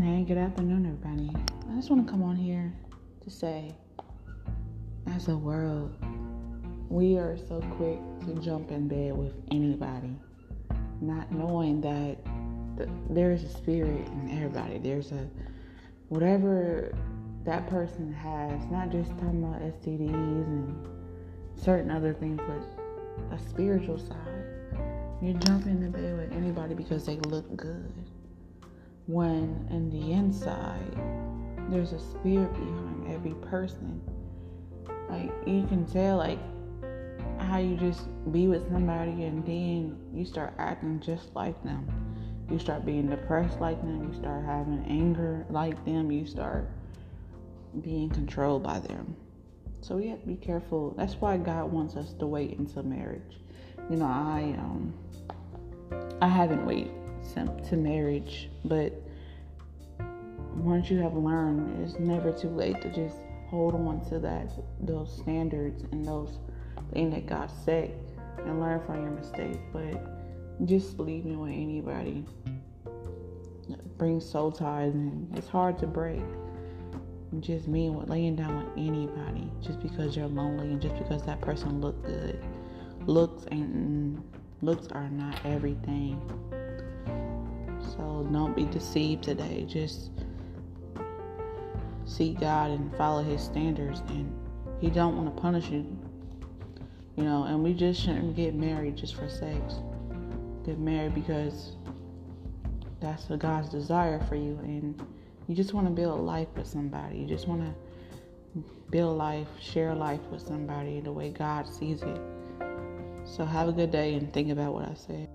Hey, good afternoon, everybody. I just want to come on here to say, as a world, we are so quick to jump in bed with anybody, not knowing that th- there's a spirit in everybody. There's a whatever that person has, not just talking about STDs and certain other things, but a spiritual side. You jump in the bed with anybody because they look good when in the inside there's a spirit behind every person. Like you can tell like how you just be with somebody and then you start acting just like them. You start being depressed like them, you start having anger like them, you start being controlled by them. So we have to be careful. That's why God wants us to wait until marriage. You know, I um I haven't waited to marriage, but once you have learned, it's never too late to just hold on to that those standards and those things that God set and learn from your mistakes. But just leaving with anybody brings soul ties and it's hard to break. Just me with laying down with anybody just because you're lonely and just because that person look good. Looks and looks are not everything. So don't be deceived today. Just seek God and follow His standards, and He don't want to punish you. You know, and we just shouldn't get married just for sex. Get married because that's what God's desire for you, and you just want to build life with somebody. You just want to build life, share life with somebody the way God sees it. So have a good day and think about what I said.